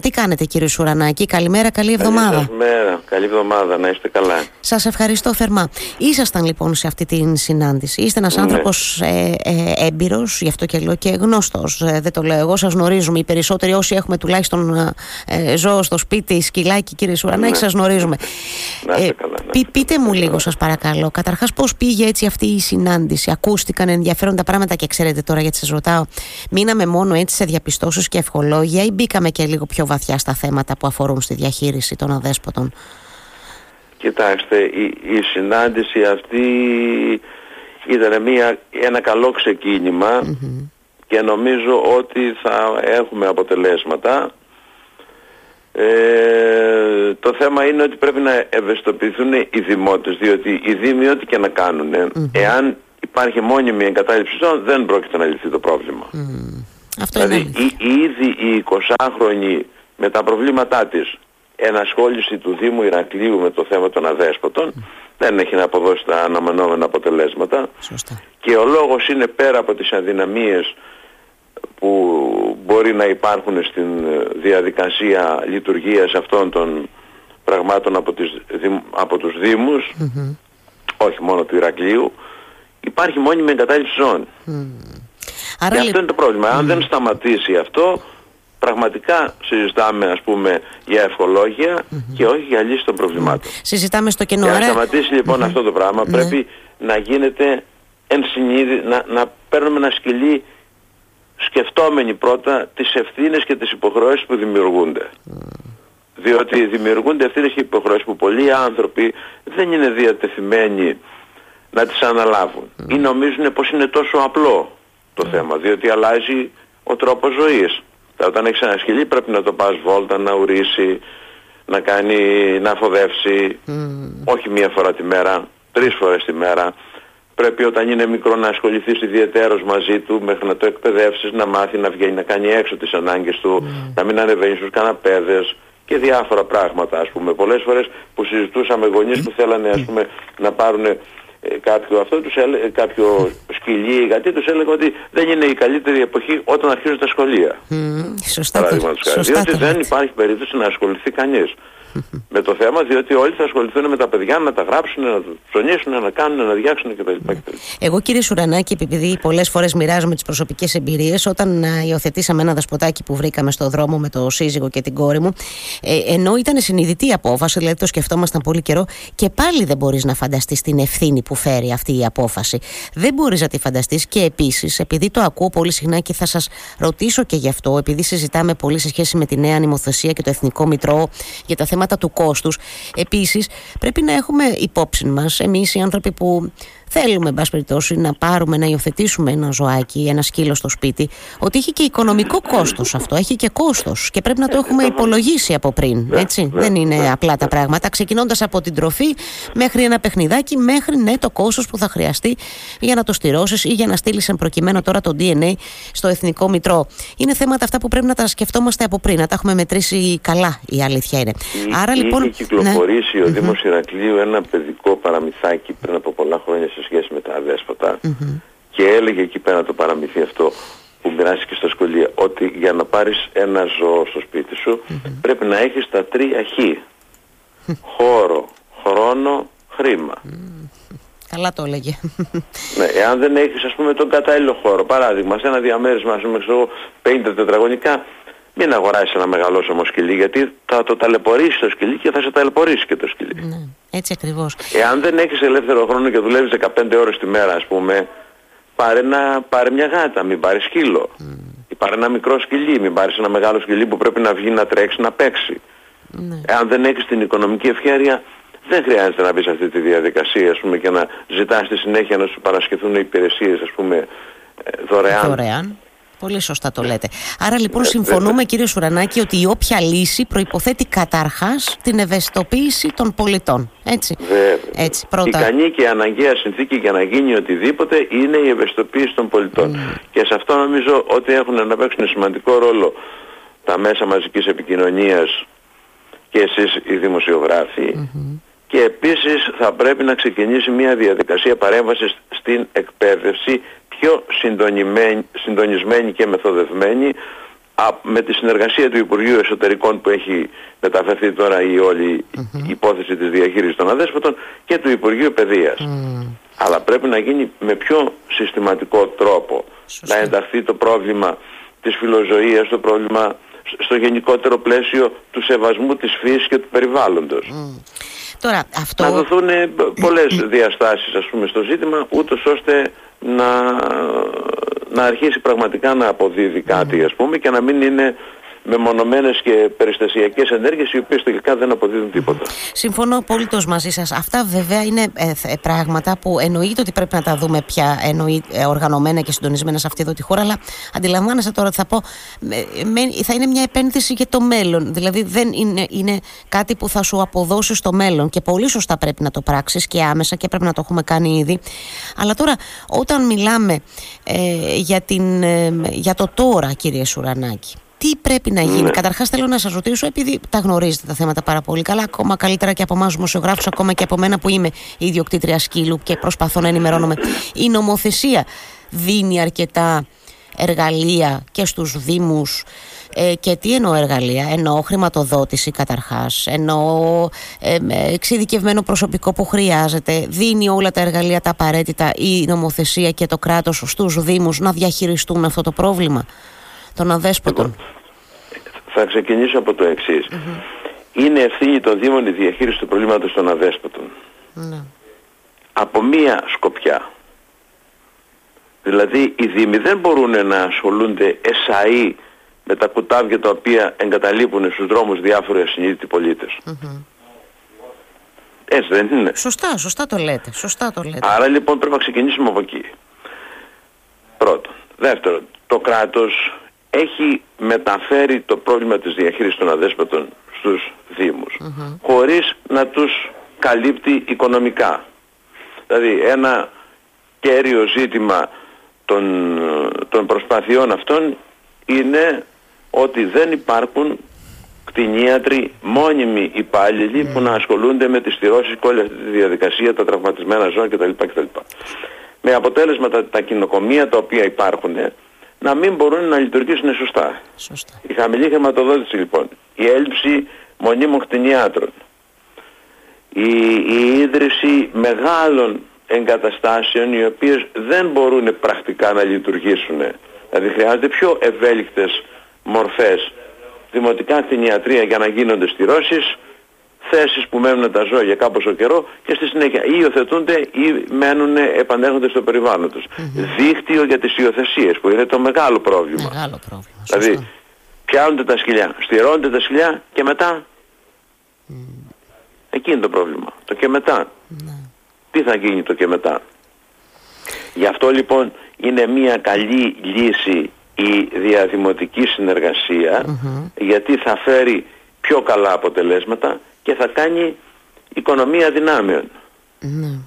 Τι κάνετε κύριε Σουρανάκη, καλημέρα, καλή εβδομάδα. Καλημέρα, καλή εβδομάδα, να είστε καλά. Σας ευχαριστώ θερμά. Ήσασταν λοιπόν σε αυτή την συνάντηση. Είστε ένας ναι. άνθρωπος ε, ε, έμπειρος, γι' αυτό και λέω και γνώστος. Ε, δεν το λέω εγώ, σας γνωρίζουμε. Οι περισσότεροι όσοι έχουμε τουλάχιστον ε, ζώο στο σπίτι, σκυλάκι κύριε Σουρανάκη, ναι. σας γνωρίζουμε. Να είστε καλά. πεί, πείτε μου λίγο σας παρακαλώ, καταρχάς πώς πήγε έτσι αυτή η συνάντηση; Ακούστηκαν ενδιαφέροντα πράγματα και ξέρετε τώρα γιατί σας ρωτάω. Μείναμε μόνο έτσι σε διαπιστώσεις και ευχολόγια ή μπήκαμε και λίγο πιο βαθιά στα θέματα που αφορούν στη διαχείριση των αδέσποτων. Κοιτάξτε, η, η συνάντηση αυτή ήταν μια, ένα καλό και νομίζω ότι θα έχουμε αποτελέσματα. Ε, το θέμα είναι ότι πρέπει να ευαισθητοποιηθούν οι δημότες διότι οι δήμοι ό,τι και να κάνουν εάν υπάρχει μόνιμη εγκατάλειψη δεν πρόκειται να λυθεί το πρόβλημα. Αυτό δηλαδή ήδη οι 20χρονοι με τα προβλήματά της ενασχόληση του Δήμου Ηρακλείου με το θέμα των αδέσποτων δεν έχει να αποδώσει τα αναμενόμενα αποτελέσματα. Και ο λόγος είναι πέρα από τις αδυναμίες που μπορεί να υπάρχουν στην διαδικασία λειτουργίας αυτών των πραγμάτων από, τις, από τους Δήμους όχι μόνο του Ηρακλείου υπάρχει μόνιμη εγκατάλειψη ζώνη. Άρα... Και αυτό είναι το πρόβλημα. Αν δεν σταματήσει αυτό πραγματικά συζητάμε ας πούμε για ευχολόγια και όχι για λύση των προβλημάτων. Συζητάμε στο κενό. Για να σταματήσει λοιπόν αυτό το πράγμα ναι. πρέπει να γίνεται ενσυνείδη, να, να παίρνουμε ένα σκυλί σκεφτόμενοι πρώτα τις ευθύνες και τις υποχρεώσεις που δημιουργούνται. Διότι δημιουργούνται ευθύνες και υποχρεώσεις που πολλοί άνθρωποι δεν είναι διατεθειμένοι να τις αναλάβουν. Ή νομίζουν πως είναι τόσο απλό το θέμα, διότι αλλάζει ο τρόπος ζωής. Όταν έχεις ένα σκυλί πρέπει να το πας βόλτα, να ουρήσει, να κάνει, να φοδεύσει, όχι μία φορά τη μέρα, τρεις φορές τη μέρα. Πρέπει όταν είναι μικρό να ασχοληθείς ιδιαίτερος μαζί του μέχρι να το εκπαιδεύσεις, να μάθει να βγαίνει, να κάνει έξω τις ανάγκες του, να μην ανεβαίνεις στους καναπέδες και διάφορα πράγματα ας πούμε. Πολλές φορές που συζητούσαμε γονείς που θέλανε ας πούμε να πάρουν ε, κάποιο, αυτό τους έλε, κάποιο σκυλί γιατί τους έλεγα ότι δεν είναι η καλύτερη εποχή όταν αρχίζουν τα σχολεία. Mm, σωστά, σωστά Διότι δεν υπάρχει περίπτωση να ασχοληθεί κανείς με το θέμα, διότι όλοι θα ασχοληθούν με τα παιδιά, να τα γράψουν, να ψωνίσουν, να κάνουν, να διάξουν κτλ. Εγώ κύριε Σουρανάκη, επειδή πολλές φορές μοιράζομαι τις προσωπικές εμπειρίες, όταν υιοθετήσαμε ένα δασποτάκι που βρήκαμε στο δρόμο με το σύζυγο και την κόρη μου, ε, ενώ ήταν συνειδητή η απόφαση, δηλαδή το σκεφτόμασταν πολύ καιρό, και πάλι δεν μπορείς να φανταστείς την ευθύνη που φέρει αυτή η απόφαση. Δεν μπορείς να τη φανταστείς και επίσης, επειδή το ακούω πολύ συχνά και θα σας ρωτήσω και γι' αυτό, επειδή συζητάμε πολύ σε σχέση με τη νέα νομοθεσία και το Εθνικό Μητρό για τα θέματα θέματα του κόστους. Επίσης πρέπει να έχουμε υπόψη μας εμείς οι άνθρωποι που θέλουμε, εν πάση περιπτώσει, να πάρουμε, να υιοθετήσουμε ένα ζωάκι, ένα σκύλο στο σπίτι, ότι έχει και οικονομικό κόστος αυτό. Έχει και κόστος και πρέπει να το έχουμε υπολογίσει από πριν. Ναι, έτσι. Ναι, Δεν είναι ναι, απλά τα πράγματα. Ξεκινώντας από την τροφή μέχρι ένα παιχνιδάκι, μέχρι ναι, το κόστος που θα χρειαστεί για να το στηρώσεις ή για να στείλεις εν προκειμένου τώρα το DNA στο Εθνικό Μητρό. Είναι θέματα αυτά που πρέπει να τα σκεφτόμαστε από πριν, να τα έχουμε μετρήσει καλά, η αλήθεια είναι. Άρα λοιπόν. Είχε κυκλοφορήσει ναι. ο Δήμος Ηρακλείου ένα παιδικό παραμυθάκι πριν από πολλά χρόνια σε σχέση με τα αδέσποτα και έλεγε εκεί πέρα το παραμυθί αυτό που μοιράστηκε στα σχολεία ότι για να πάρεις ένα ζώο στο σπίτι σου πρέπει να έχεις τα τρία χ. Χώρο, χρόνο, χρήμα. Καλά το έλεγε. Ναι, εάν δεν έχεις ας πούμε τον κατάλληλο χώρο, παράδειγμα σε ένα διαμέρισμα ας πούμε 50 τετραγωνικά μην αγοράσεις ένα μεγαλόσωμο σκυλί γιατί θα το ταλαιπωρήσει το σκυλί και θα σε ταλαιπωρήσει και το σκυλί. Ναι, έτσι ακριβώς. Εάν δεν έχεις ελεύθερο χρόνο και δουλεύεις 15 ώρες τη μέρα ας πούμε, πάρε, ένα, πάρε μια γάτα, μην πάρεις σκύλο. Mm. Ή πάρε ένα μικρό σκυλί, μην πάρεις ένα μεγάλο σκυλί που πρέπει να βγει να τρέξει, να παίξει. Ναι. Εάν δεν έχεις την οικονομική ευχαίρεια, δεν χρειάζεται να μπεις σε αυτή τη διαδικασία ας πούμε, και να ζητάς στη συνέχεια να σου παρασχεθούν υπηρεσίες ας πούμε, ε, δωρεάν. Δωρεάν. Πολύ σωστά το λέτε. Άρα λοιπόν συμφωνούμε κύριε Σουρανάκη ότι η όποια λύση προϋποθέτει καταρχάς την ευαισθητοποίηση των πολιτών. Έτσι. Έτσι πρώτα. Ικανή και αναγκαία συνθήκη για να γίνει οτιδήποτε είναι η ευαισθητοποίηση των πολιτών. Και σε αυτό νομίζω ότι έχουν να παίξουν σημαντικό ρόλο τα μέσα μαζικής επικοινωνίας και εσείς οι δημοσιογράφοι. Και επίσης θα πρέπει να ξεκινήσει μια διαδικασία παρέμβασης στην εκπαίδευση πιο συντονισμένη και μεθοδευμένη με τη συνεργασία του Υπουργείου Εσωτερικών που έχει μεταφερθεί τώρα η όλη υπόθεση της διαχείρισης των αδέσποτων και του Υπουργείου Παιδείας. Αλλά πρέπει να γίνει με πιο συστηματικό τρόπο. Να ενταχθεί το πρόβλημα της φιλοζωίας, το πρόβλημα στο γενικότερο πλαίσιο του σεβασμού της φύσης και του περιβάλλοντος. Τώρα, αυτό... Να δοθούν πολλές διαστάσεις ας πούμε στο ζήτημα ούτως ώστε να, να αρχίσει πραγματικά να αποδίδει κάτι ας πούμε και να μην είναι μεμονωμένες και περιστασιακές ενέργειες οι οποίες τελικά δεν αποδίδουν τίποτα. Συμφωνώ απολύτω μαζί σας. Αυτά βέβαια είναι ε, ε, πράγματα που εννοείται ότι πρέπει να τα δούμε πια εννοεί, ε, οργανωμένα και συντονισμένα σε αυτή εδώ τη χώρα αλλά αντιλαμβάνεστε τώρα θα πω θα είναι μια επένδυση για το μέλλον. Δηλαδή δεν είναι, είναι κάτι που θα σου αποδώσει στο μέλλον και πολύ σωστά πρέπει να το πράξεις και άμεσα και πρέπει να το έχουμε κάνει ήδη. Αλλά τώρα όταν μιλάμε για, την, για το τώρα κύριε Σουρανάκη τι πρέπει να γίνει. Ναι. Καταρχάς, θέλω να σας ρωτήσω, επειδή τα γνωρίζετε τα θέματα πάρα πολύ καλά, ακόμα καλύτερα και από εμάς δημοσιογράφους, ακόμα και από μένα που είμαι ιδιοκτήτρια σκύλου και προσπαθώ να ενημερώνομαι. Η νομοθεσία δίνει αρκετά εργαλεία και στους Δήμους ε, και τι εννοώ εργαλεία, εννοώ χρηματοδότηση καταρχάς, εννοώ ε, εξειδικευμένο προσωπικό που χρειάζεται, δίνει όλα τα εργαλεία τα απαραίτητα η νομοθεσία και το κράτος στους Δήμους να διαχειριστούν αυτό το πρόβλημα; Των αδέσποτων. Λοιπόν, θα ξεκινήσω από το εξής. Είναι ευθύνη των Δήμων η διαχείριση του προβλήματος των αδέσποτων. Ναι. Από μία σκοπιά. Δηλαδή οι Δήμοι δεν μπορούν να ασχολούνται εσαΐ με τα κουτάβια τα οποία εγκαταλείπουν στους δρόμους διάφοροι ασυνείδητοι πολίτες. Έτσι δεν είναι. Σωστά, σωστά το λέτε. Σωστά το λέτε. Άρα λοιπόν πρέπει να ξεκινήσουμε από εκεί. Πρώτον. Δεύτερον, το κράτος έχει μεταφέρει το πρόβλημα της διαχείρισης των αδέσποτων στους Δήμους χωρίς να τους καλύπτει οικονομικά. Δηλαδή ένα κέριο ζήτημα των, των προσπαθειών αυτών είναι ότι δεν υπάρχουν κτηνίατροι μόνιμοι υπάλληλοι που να ασχολούνται με τις στηρώσεις και όλη αυτή τη διαδικασία, τα τραυματισμένα ζώα κτλ. κτλ. Με αποτέλεσμα τα, τα κοινοκομεία τα οποία υπάρχουν να μην μπορούν να λειτουργήσουν σωστά. σωστά. Η χαμηλή χρηματοδότηση λοιπόν, η έλλειψη μονίμων κτηνιάτρων, η, η ίδρυση μεγάλων εγκαταστάσεων οι οποίες δεν μπορούν πρακτικά να λειτουργήσουν. Δηλαδή χρειάζονται πιο ευέλικτες μορφές δημοτικά κτηνιατρία για να γίνονται στηρώσεις, θέσεις που μένουν τα ζώα για κάποιο καιρό και στη συνέχεια ή υιοθετούνται ή μένουν, επανέρχονται στο περιβάλλον τους. Δίκτυο για τις υιοθεσίες που είναι το μεγάλο πρόβλημα. Μεγάλο πρόβλημα. Δηλαδή πιάνονται τα σκυλιά, στηρώνονται τα σκυλιά και μετά mm. εκεί είναι το πρόβλημα. Το και μετά. Ναι. Τι θα γίνει το και μετά. Γι' αυτό λοιπόν είναι μια καλή λύση η διαδημοτική γιατί θα φέρει πιο καλά αποτελέσματα και θα κάνει οικονομία δυνάμεων. Ναι.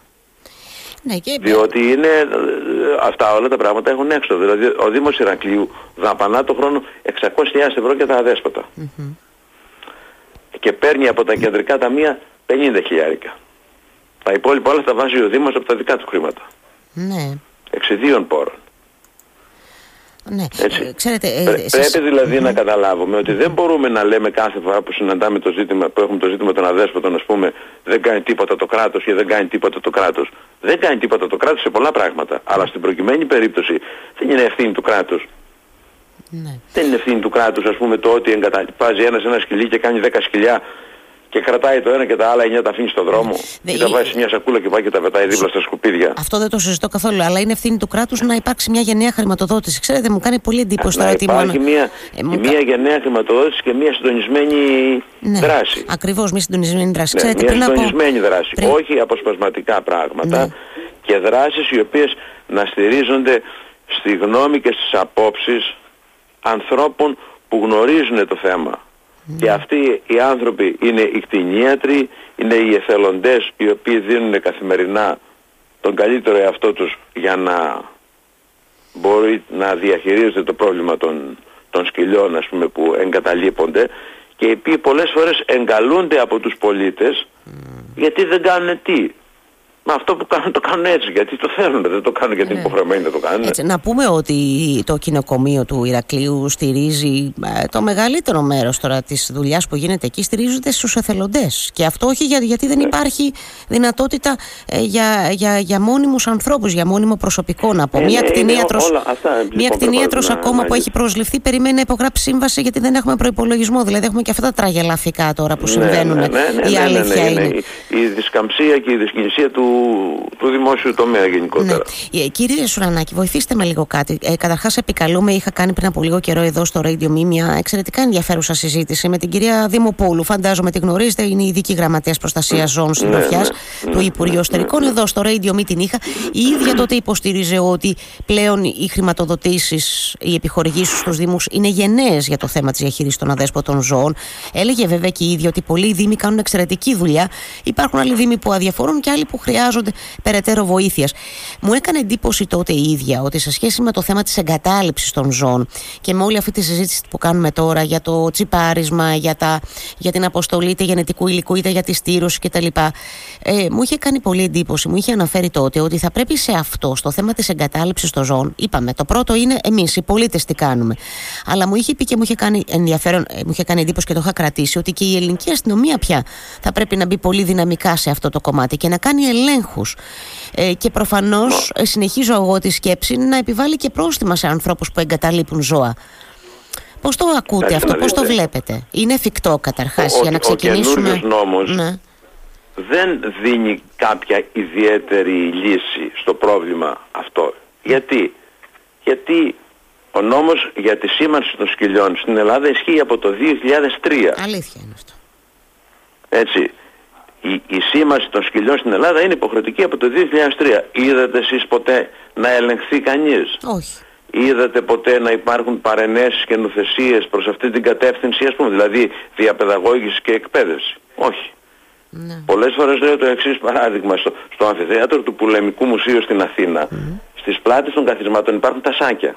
Ναι, και... Διότι είναι, αυτά όλα τα πράγματα έχουν έξω. Δηλαδή ο Δήμος Ηρακλείου δαπανά το χρόνο 600.000 ευρώ για τα αδέσποτα. Και παίρνει από τα κεντρικά ταμεία 50 χιλιάρικα. Τα υπόλοιπα όλα τα βάζει ο Δήμος από τα δικά του χρήματα. Ναι. Εξιδίων πόρων. Ναι. Έτσι. Ε, ξέρετε, ε, Πρέπει δηλαδή να καταλάβουμε ότι δεν μπορούμε να λέμε κάθε φορά που συναντάμε το ζήτημα, που έχουμε το ζήτημα των αδέσποτων, ας πούμε, δεν κάνει τίποτα το κράτος ή δεν κάνει τίποτα το κράτος. Δεν κάνει τίποτα το κράτος σε πολλά πράγματα. Αλλά στην προκειμένη περίπτωση δεν είναι ευθύνη του κράτους. Ναι. Δεν είναι ευθύνη του κράτους, ας πούμε, το ότι εγκαταλειπάζει ένας ένα σκυλί και κάνει 10 σκυλιά και κρατάει το ένα και τα άλλα εννιά τα αφήνει στον δρόμο ναι, ή τα βάζει σε μια σακούλα και πάει και τα πετάει δίπλα στα σκουπίδια. Αυτό δεν το συζητώ καθόλου, αλλά είναι ευθύνη του κράτους να υπάρξει μια γενναία χρηματοδότηση. Ξέρετε, μου κάνει πολύ εντύπωση τώρα ότι Υπάρχει μια, ε, μια γενναία χρηματοδότηση και μια συντονισμένη ναι, δράση. Ακριβώς, μια συντονισμένη δράση. Ναι, Ξέρετε, μια συντονισμένη από... δράση. Πριν... Όχι αποσπασματικά πράγματα ναι. και δράσεις οι οποίες να στηρίζονται στη γνώμη και στις απόψεις ανθρώπων που γνωρίζουν το θέμα. Και αυτοί οι άνθρωποι είναι οι κτηνίατροι, είναι οι εθελοντές οι οποίοι δίνουν καθημερινά τον καλύτερο εαυτό τους για να μπορεί να διαχειρίζεται το πρόβλημα των, των σκυλιών ας πούμε, που εγκαταλείπονται και οι οποίοι πολλές φορές εγκαλούνται από τους πολίτες γιατί δεν κάνουν τι; Μα αυτό που κάνουν το κάνουν έτσι, γιατί το θέλουν, δεν το κάνουν γιατί είναι ναι. υποχρεωμένοι να το κάνουν. Έτσι, να πούμε ότι το κοινοκομείο του Ηρακλείου στηρίζει ε, το μεγαλύτερο μέρος τώρα της δουλειάς που γίνεται εκεί, στηρίζονται στους εθελοντές. Και αυτό όχι για, γιατί δεν ναι. υπάρχει δυνατότητα ε, για, για, για μόνιμους ανθρώπους, για μόνιμο προσωπικό να πω. Ε, μια ναι, κτηνίατρο λοιπόν, ακόμα που έχει προσληφθεί περιμένει να υπογράψει σύμβαση γιατί δεν έχουμε προπολογισμό. Δηλαδή έχουμε και αυτά τα τραγελαφικά τώρα που συμβαίνουν. η αλήθεια είναι. Η δισκαμψία και η δυσκινησία του του, δημόσιου τομέα γενικότερα. Ναι. Ε, κύριε Σουρανάκη, βοηθήστε με λίγο κάτι. Ε, Καταρχάς, επικαλούμε, είχα κάνει πριν από λίγο καιρό εδώ στο Radio Me μια εξαιρετικά ενδιαφέρουσα συζήτηση με την κυρία Δημοπούλου. Φαντάζομαι τη γνωρίζετε, είναι η ειδική γραμματέας προστασίας ζώων ναι, συντροφιάς ναι, ναι, του Υπουργείου Εσωτερικών. Εδώ στο Radio Me την είχα. Η ίδια τότε υποστήριζε ότι πλέον οι χρηματοδοτήσεις, οι επιχορηγήσεις στους Δήμους είναι γενναίες για το θέμα της διαχείρισης των αδέσποτων ζώων. Έλεγε βέβαια και η ίδια ότι πολλοί Δήμοι κάνουν εξαιρετική δουλειά. Υπάρχουν άλλοι Δήμοι που αδιαφορούν και άλλοι που χρειάζονται περαιτέρω βοήθειας. Μου έκανε εντύπωση τότε η ίδια ότι σε σχέση με το θέμα της εγκατάλειψης των ζώων και με όλη αυτή τη συζήτηση που κάνουμε τώρα για το τσιπάρισμα, για, τα, για την αποστολή είτε γενετικού υλικού είτε για τη στήρωση κτλ. Ε, μου είχε κάνει πολύ εντύπωση, μου είχε αναφέρει τότε ότι θα πρέπει σε αυτό, στο θέμα της εγκατάλειψης των ζώων, είπαμε, το πρώτο είναι εμείς, οι πολίτες, τι κάνουμε. Αλλά μου είχε πει και μου είχε κάνει ενδιαφέρον, ε, μου είχε κάνει εντύπωση και το είχα κρατήσει ότι και η ελληνική αστυνομία πια θα πρέπει να μπει πολύ δυναμικά σε αυτό το κομμάτι και να κάνει ελέγχου ε, και προφανώς ε, συνεχίζω εγώ τη σκέψη να επιβάλλει και πρόστιμα σε ανθρώπους που εγκαταλείπουν ζώα. Πώς το ακούτε αυτό, πώς το βλέπετε, Είναι εφικτό καταρχάς για να ξεκινήσουμε. Ο νόμος ναι. δεν δίνει κάποια ιδιαίτερη λύση στο πρόβλημα αυτό. Γιατί, Γιατί ο νόμος για τη σήμανση των σκυλιών στην Ελλάδα ισχύει από το 2003. Αλήθεια είναι αυτό. Έτσι η, η σήμαση των σκυλιών στην Ελλάδα είναι υποχρεωτική από το 2003. Είδατε εσείς ποτέ να ελεγχθεί κανείς; Όχι. Είδατε ποτέ να υπάρχουν παρενέσεις και νουθεσίες προς αυτή την κατεύθυνση, ας πούμε, δηλαδή διαπαιδαγώγηση και εκπαίδευση; Όχι. Ναι. Πολλές φορές λέω το εξής παράδειγμα. Στο, στο αμφιθέατρο του Πουλεμικού Μουσείου στην Αθήνα, mm. στις πλάτες των καθισμάτων υπάρχουν τα σάκια.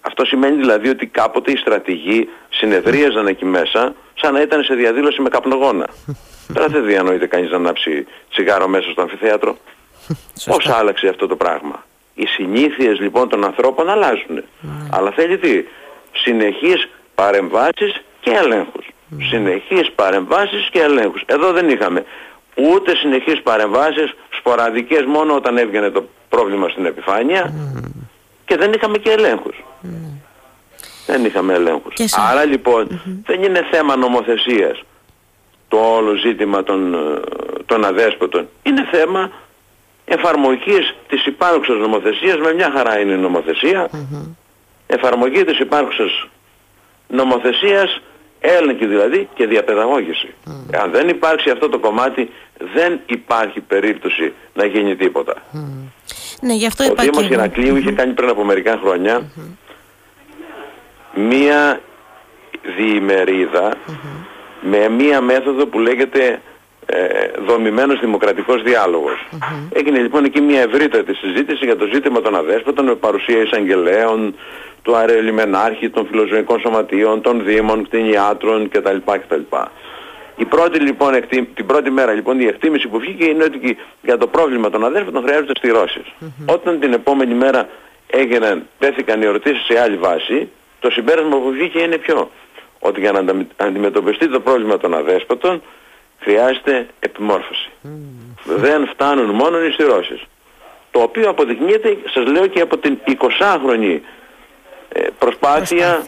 Αυτό σημαίνει δηλαδή ότι κάποτε οι στρατηγοί συνεδρίαζαν εκεί μέσα σαν να ήταν σε διαδήλωση με καπνογόνα. Τώρα δεν διανοείται κανείς να ανάψει τσιγάρο μέσα στο αμφιθέατρο. Πώς άλλαξε αυτό το πράγμα; Οι συνήθειες λοιπόν των ανθρώπων αλλάζουν. Ναι. Αλλά θέλει τι; Συνεχείς παρεμβάσεις και ελέγχους. Mm. Συνεχείς παρεμβάσεις και ελέγχους. Εδώ δεν είχαμε ούτε συνεχείς παρεμβάσεις, σποραδικές μόνο όταν έβγαινε το πρόβλημα στην επιφάνεια και δεν είχαμε και ελέγχους. Δεν είχαμε ελέγχους. Άρα λοιπόν δεν είναι θέμα νομοθεσίας το όλο ζήτημα των, ε, των αδέσποτων. Είναι θέμα εφαρμογής της υπάρχουσας νομοθεσίας, με μια χαρά είναι η νομοθεσία, εφαρμογή της υπάρχουσας νομοθεσίας, έλεγχη δηλαδή και διαπαιδαγώγηση. Αν δεν υπάρξει αυτό το κομμάτι, δεν υπάρχει περίπτωση να γίνει τίποτα. Ναι, γι αυτό Ο Δήμος Ηρακλείου είχε κάνει πριν από μερικά μία διημερίδα με μία μέθοδο που λέγεται ε, δομημένος δημοκρατικός Έγινε λοιπόν εκεί μια ευρύτερη συζήτηση για το ζήτημα των αδέσποτων με παρουσία εισαγγελέων, του αρελιμενάρχη, των φιλοζωικών σωματείων, των δήμων, κτηνιάτρων κτλ. κτλ. Η πρώτη, λοιπόν, την πρώτη μέρα λοιπόν η εκτίμηση που βγήκε είναι ότι για το πρόβλημα των αδέσποτων χρειάζονται στηρώσεις. Όταν την επόμενη μέρα έγιναν, πέθηκαν οι ερωτήσεις σε άλλη βάση, το συμπέρασμα που βγήκε είναι ποιο; Ότι για να αντιμετωπιστεί το πρόβλημα των αδέσποτων χρειάζεται επιμόρφωση. Δεν φτάνουν μόνο οι στηρώσεις. Το οποίο αποδεικνύεται, σας λέω και από την 20χρονη ε, προσπάθεια,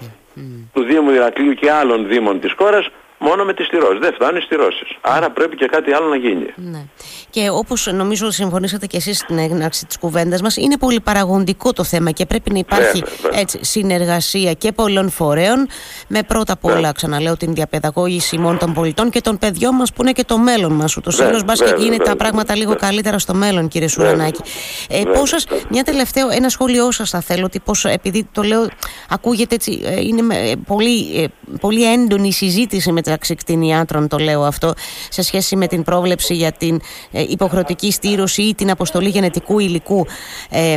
του Δήμου Ηρακλείου και άλλων Δήμων της χώρας μόνο με τις στηρώσεις. Δεν φτάνει στηρώσεις. Άρα πρέπει και κάτι άλλο να γίνει. Ναι. Και όπως νομίζω συμφωνήσατε και εσείς στην έγναξη της κουβέντας μας, είναι πολύ παραγωγικό το θέμα και πρέπει να υπάρχει Έτσι, συνεργασία και πολλών φορέων με πρώτα απ' όλα, ξαναλέω, την διαπαιδαγώγηση μόνο των πολιτών και των παιδιών μας που είναι και το μέλλον μας. Ούτως ή άλλως μπας και γίνει τα πράγματα λίγο καλύτερα στο μέλλον, κύριε Σουρανάκη. Ε, πώς μια τελευταία, ένα σχόλιο σας θα θέλω, ότι πώς, επειδή το λέω, ακούγεται έτσι, ε, είναι πολύ, ε, πολύ έντονη η συζήτηση με μεταξύ κτηνιάτρων, το λέω αυτό, σε σχέση με την πρόβλεψη για την ε, υποχρεωτική στήρωση ή την αποστολή γενετικού υλικού ε, ε,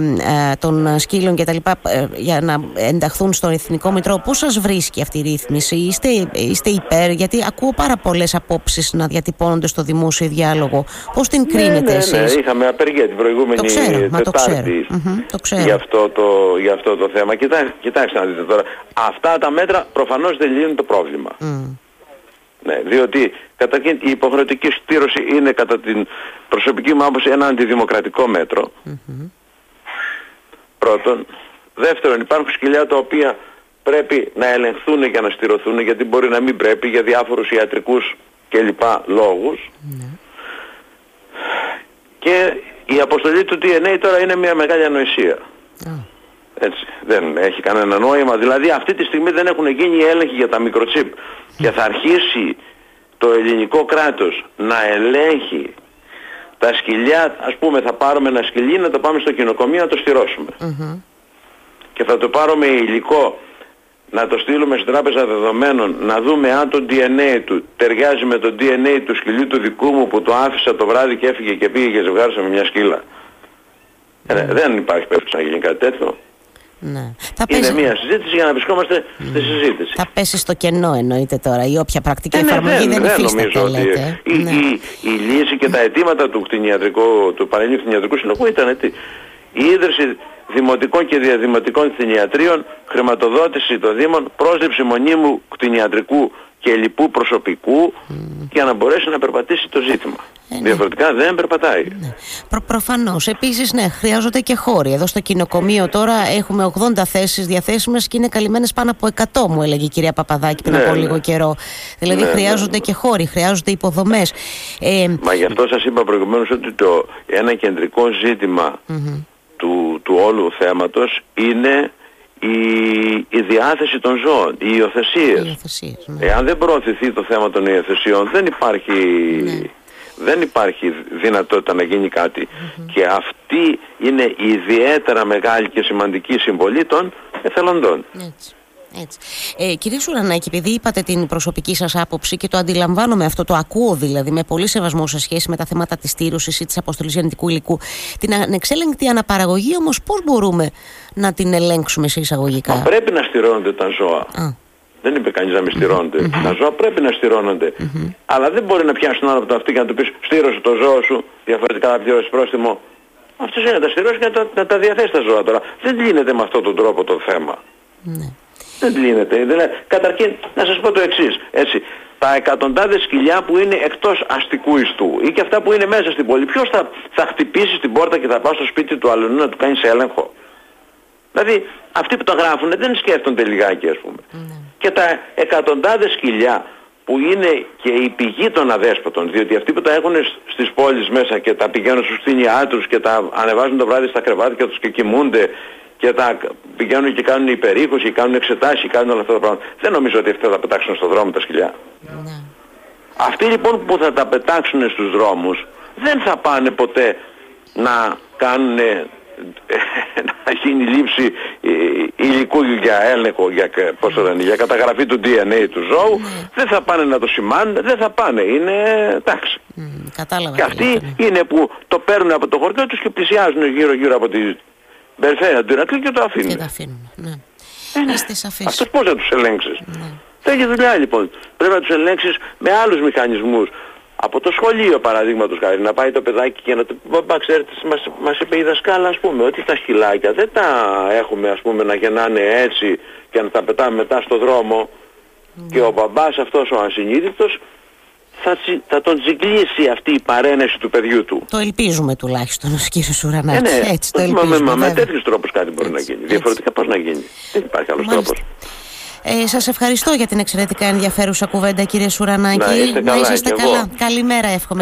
των σκύλων κτλ. Ε, για να ενταχθούν στο Εθνικό Μητρό. Πώς σας βρίσκει αυτή η ρύθμιση, είστε, είστε υπέρ, γιατί ακούω πάρα πολλές απόψεις να διατυπώνονται στο δημόσιο διάλογο. Πώς την ναι, κρίνετε ναι, ναι, εσείς; Ναι, είχαμε απεργία την προηγούμενη το ξέρω, Τετάρτη το το ξέρω. Για, αυτό το, για αυτό το θέμα. Κοιτά, κοιτάξτε να δείτε τώρα. Αυτά τα μέτρα προφανώς δεν λύνουν το πρόβλημα. Ναι, διότι καταρχήν η υποχρεωτική στήρωση είναι κατά την προσωπική μου άποψη ένα αντιδημοκρατικό Πρώτον. Δεύτερον, υπάρχουν σκυλιά τα οποία πρέπει να ελεγχθούν και να στηρωθούν γιατί μπορεί να μην πρέπει για διάφορους ιατρικούς και λοιπά λόγους. Ναι. Και η αποστολή του DNA τώρα είναι μια μεγάλη ανοησία. Έτσι, δεν έχει κανένα νόημα. Δηλαδή αυτή τη στιγμή δεν έχουν γίνει έλεγχοι για τα μικροτσίπ και θα αρχίσει το ελληνικό κράτος να ελέγχει τα σκυλιά, ας πούμε θα πάρουμε ένα σκυλί να το πάμε στο κοινοκομείο να το στηρωσουμε Και θα το πάρουμε υλικό να το στείλουμε στην τράπεζα δεδομένων, να δούμε αν το DNA του ταιριάζει με το DNA του σκυλιού του δικού μου που το άφησα το βράδυ και έφυγε και πήγε και ζευγάρισα με μια σκύλα. Ε, δεν υπάρχει περίπτωση να γίνει κάτι τέτοιο. Ναι. Θα είναι πέσει... μια συζήτηση για να βρισκόμαστε στη συζήτηση. Θα πέσει στο κενό εννοείται τώρα η όποια πρακτική ε, ναι, εφαρμογή δεν, δεν, δεν νομίζω ότι η, ναι. η, η, λύση και τα αιτήματα του, του Πανελλήνιου Κτηνιατρικού Συλλογού ήταν τι. Η ίδρυση δημοτικών και διαδημοτικών κτηνιατρίων, χρηματοδότηση των Δήμων, πρόσληψη μονίμου κτηνιατρικού και λοιπού προσωπικού mm. για να μπορέσει να περπατήσει το ζήτημα. Ε, ναι. Διαφορετικά δεν περπατάει. Ναι. Προ, Προφανώς. Επίσης, ναι, χρειάζονται και χώροι. Εδώ στο κοινοκομείο τώρα έχουμε 80 θέσεις διαθέσιμες και είναι καλυμμένες πάνω από 100, μου έλεγε η κυρία Παπαδάκη πριν ναι, από λίγο καιρό. Δηλαδή, ναι, χρειάζονται και χώροι, χρειάζονται υποδομές. Ε, Μα γι' αυτό σας είπα προηγουμένως ότι το, ένα κεντρικό του, του όλου θέματος είναι η, η διάθεση των ζώων, οι υιοθεσίες. Ναι. Εάν δεν προωθηθεί το θέμα των υιοθεσιών δεν υπάρχει, ναι. δεν υπάρχει δυνατότητα να γίνει Και αυτή είναι ιδιαίτερα μεγάλη και σημαντική συμβολή των εθελοντών. Έτσι. Έτσι. Ε, κύριε Σουρανάκη, επειδή είπατε την προσωπική σας άποψη και το αντιλαμβάνομαι αυτό, το ακούω δηλαδή με πολύ σεβασμό σε σχέση με τα θέματα της στήρωσης ή της αποστολής γεννητικού υλικού. Την ανεξέλεγκτη αναπαραγωγή όμως, πώς μπορούμε να την ελέγξουμε σε εισαγωγικά; Μα πρέπει να στηρώνονται τα ζώα. Α. Δεν είπε κανείς να μην στηρώνονται. Τα ζώα πρέπει να στηρώνονται. Αλλά δεν μπορεί να πιάσει τον άλλο από το αυτή και να του πεις στήρωσε το ζώο σου, διαφορετικά να πληρώσει πρόστιμο. Αυτός είναι να τα στηρώσει και να τα, να τα διαθέσει τα ζώα τώρα. Δεν λύνεται με αυτόν τον τρόπο το θέμα. Ναι. Δεν λύνεται. Δηλαδή, καταρχήν, να σας πω το εξής. Έτσι, τα εκατοντάδες σκυλιά που είναι εκτός αστικού ιστού ή και αυτά που είναι μέσα στην πόλη, ποιος θα, θα χτυπήσει στην πόρτα και θα πάει στο σπίτι του άλλου να του κάνεις έλεγχο; Δηλαδή, αυτοί που το γράφουν δεν σκέφτονται λιγάκι ας πούμε. Ναι. Και τα εκατοντάδες σκυλιά που είναι και η πηγή των αδέσποτων, διότι αυτοί που τα έχουν στις πόλεις μέσα και τα πηγαίνουν στους κτηνιάτρους και τα ανεβάζουν το βράδυ στα κρεβάτια τους και κοιμούνται και τα πηγαίνουν και κάνουν υπερήχωση, κάνουν εξετάσεις, κάνουν όλα αυτά τα πράγματα. Δεν νομίζω ότι αυτοί θα πετάξουν στον δρόμο τα σκυλιά. Ναι. Αυτοί λοιπόν που θα τα πετάξουν στους δρόμους δεν θα πάνε ποτέ να κάνουν να γίνει λήψη ε, υλικού για έλεγχο, για, πώς για καταγραφή του DNA του ζώου, ναι. δεν θα πάνε να το σημάνουν, δεν θα πάνε, είναι εντάξει. Mm, κατάλαβα. Και αυτοί ναι. είναι που το παίρνουν από το χωριό τους και πλησιάζουν γύρω γύρω από τη Μπερφέρα του Ηρακλή και το αφήνουν. Και το αφήνουν, ναι. Ε, Είστε σαφείς. Αυτός πώς θα τους ελέγξεις; Ναι. έχει δουλειά λοιπόν. Πρέπει να τους ελέγξεις με άλλους μηχανισμούς. Από το σχολείο παραδείγματος χάρη να πάει το παιδάκι και να του πει «Μπα ξέρετε μας, μας είπε η δασκάλα ας πούμε ότι τα σκυλάκια δεν τα έχουμε ας πούμε να γεννάνε έτσι και να τα πετάμε μετά στο δρόμο ναι. και ο μπαμπάς αυτός ο ασυνείδητος θα, θα τον τζιγκλίσει αυτή η παρένεση του παιδιού του. Το ελπίζουμε τουλάχιστον, κύριος Σουρανάκη. Ε, ναι, έτσι το ελπίζουμε. Μα, με, με τέτοιους τρόπους κάτι μπορεί να γίνει. Διαφορετικά πώς να γίνει. Δεν υπάρχει άλλος Μάλιστα. τρόπος. Ε, σας ευχαριστώ για την εξαιρετικά ενδιαφέρουσα κουβέντα κύριε Σουρανάκη. Να είστε καλά. Να είστε καλά. Καλημέρα εύχομαι.